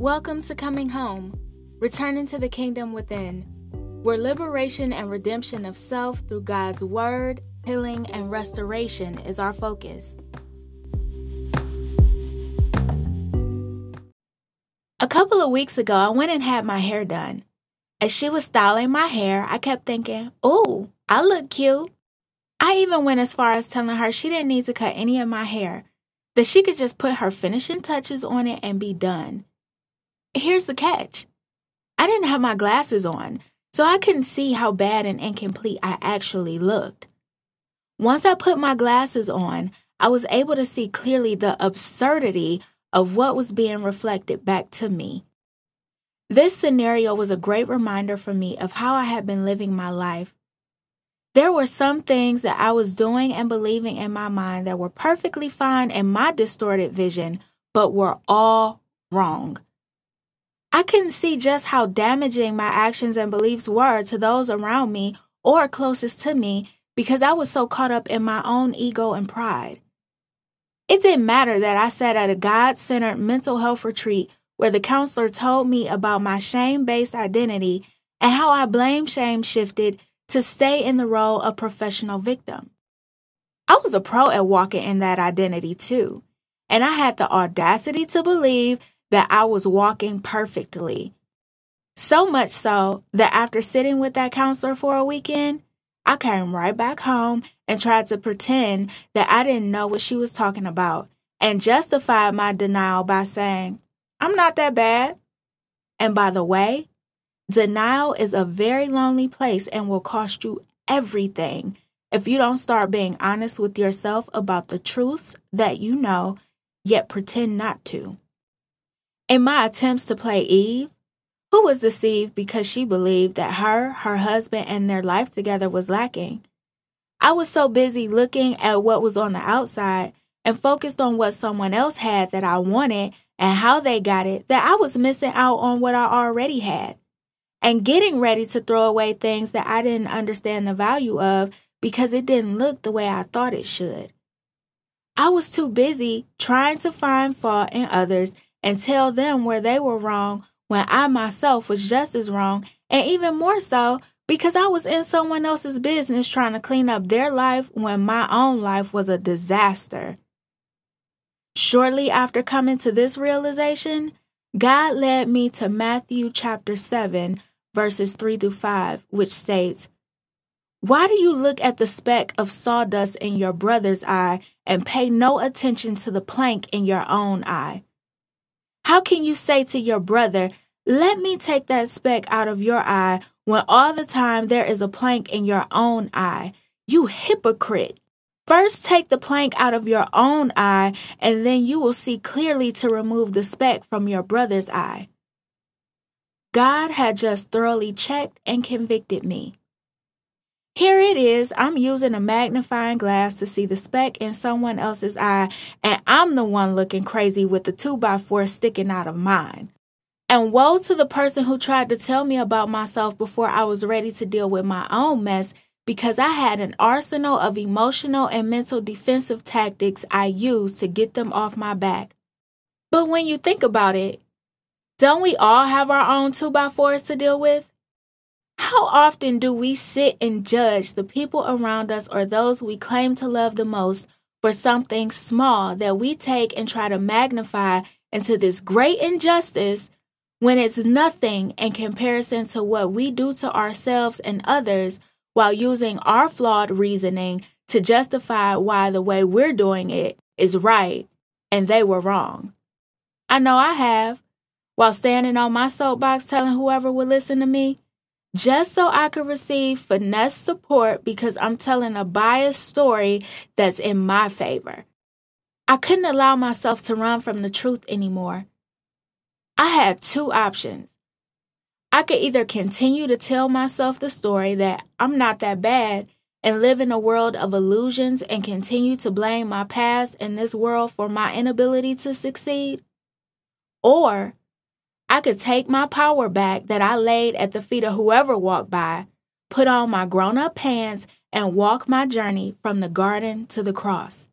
Welcome to Coming Home, returning to the kingdom within, where liberation and redemption of self through God's word, healing, and restoration is our focus. A couple of weeks ago, I went and had my hair done. As she was styling my hair, I kept thinking, Ooh, I look cute. I even went as far as telling her she didn't need to cut any of my hair, that she could just put her finishing touches on it and be done. Here's the catch I didn't have my glasses on, so I couldn't see how bad and incomplete I actually looked. Once I put my glasses on, I was able to see clearly the absurdity of what was being reflected back to me. This scenario was a great reminder for me of how I had been living my life. There were some things that I was doing and believing in my mind that were perfectly fine in my distorted vision, but were all wrong. I couldn't see just how damaging my actions and beliefs were to those around me or closest to me because I was so caught up in my own ego and pride. It didn't matter that I sat at a God centered mental health retreat where the counselor told me about my shame based identity and how I blame shame shifted to stay in the role of professional victim. I was a pro at walking in that identity too, and I had the audacity to believe that I was walking perfectly. So much so that after sitting with that counselor for a weekend, I came right back home and tried to pretend that I didn't know what she was talking about and justified my denial by saying, I'm not that bad. And by the way, denial is a very lonely place and will cost you everything if you don't start being honest with yourself about the truths that you know, yet pretend not to. In my attempts to play Eve, who was deceived because she believed that her, her husband, and their life together was lacking. I was so busy looking at what was on the outside and focused on what someone else had that I wanted and how they got it that I was missing out on what I already had and getting ready to throw away things that I didn't understand the value of because it didn't look the way I thought it should. I was too busy trying to find fault in others and tell them where they were wrong when I myself was just as wrong, and even more so because I was in someone else's business trying to clean up their life when my own life was a disaster. Shortly after coming to this realization, God led me to Matthew chapter 7, verses 3 through 5, which states, Why do you look at the speck of sawdust in your brother's eye and pay no attention to the plank in your own eye? How can you say to your brother, Let me take that speck out of your eye, when all the time there is a plank in your own eye? You hypocrite! First, take the plank out of your own eye, and then you will see clearly to remove the speck from your brother's eye. God had just thoroughly checked and convicted me. Here it is. I'm using a magnifying glass to see the speck in someone else's eye, and I'm the one looking crazy with the 2x4 sticking out of mine. And woe to the person who tried to tell me about myself before I was ready to deal with my own mess because I had an arsenal of emotional and mental defensive tactics I used to get them off my back. But when you think about it, don't we all have our own 2x4s to deal with? How often do we sit and judge the people around us or those we claim to love the most for something small that we take and try to magnify into this great injustice when it's nothing in comparison to what we do to ourselves and others while using our flawed reasoning to justify why the way we're doing it is right and they were wrong? I know I have, while standing on my soapbox telling whoever would listen to me just so I could receive finesse support because I'm telling a biased story that's in my favor. I couldn't allow myself to run from the truth anymore. I had two options. I could either continue to tell myself the story that I'm not that bad and live in a world of illusions and continue to blame my past in this world for my inability to succeed, or I could take my power back that I laid at the feet of whoever walked by, put on my grown up pants, and walk my journey from the garden to the cross.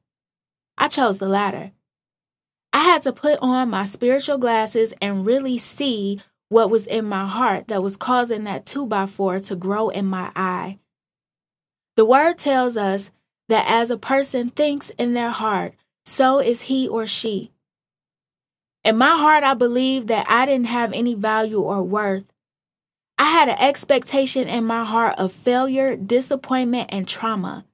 I chose the latter. I had to put on my spiritual glasses and really see what was in my heart that was causing that 2 by 4 to grow in my eye. The word tells us that as a person thinks in their heart, so is he or she. In my heart, I believed that I didn't have any value or worth. I had an expectation in my heart of failure, disappointment, and trauma.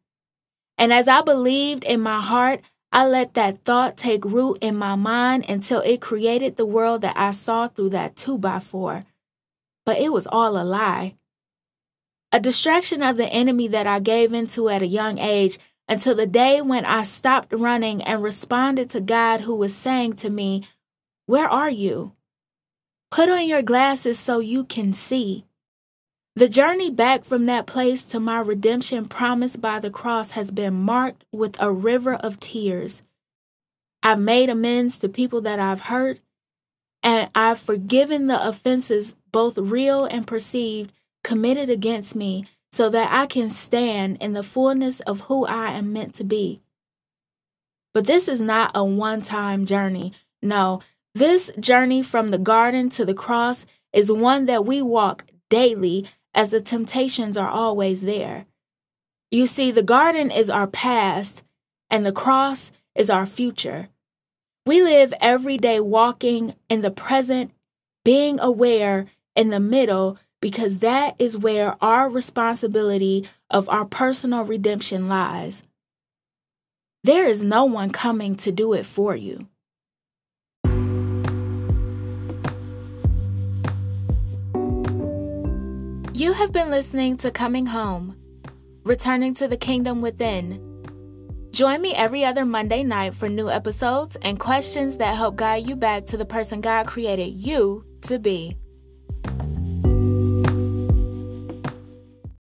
And as I believed in my heart, I let that thought take root in my mind until it created the world that I saw through that 2 by 4 But it was all a lie. A distraction of the enemy that I gave into at a young age until the day when I stopped running and responded to God who was saying to me, Where are you? Put on your glasses so you can see. The journey back from that place to my redemption promised by the cross has been marked with a river of tears. I've made amends to people that I've hurt, and I've forgiven the offenses, both real and perceived, committed against me, so that I can stand in the fullness of who I am meant to be. But this is not a one time journey. No, this journey from the garden to the cross is one that we walk daily as the temptations are always there. You see, the garden is our past, and the cross is our future. We live every day walking in the present, being aware in the middle, because that is where our responsibility of our personal redemption lies. There is no one coming to do it for you. You have been listening to Coming Home, Returning to the Kingdom Within. Join me every other Monday night for new episodes and questions that help guide you back to the person God created you to be.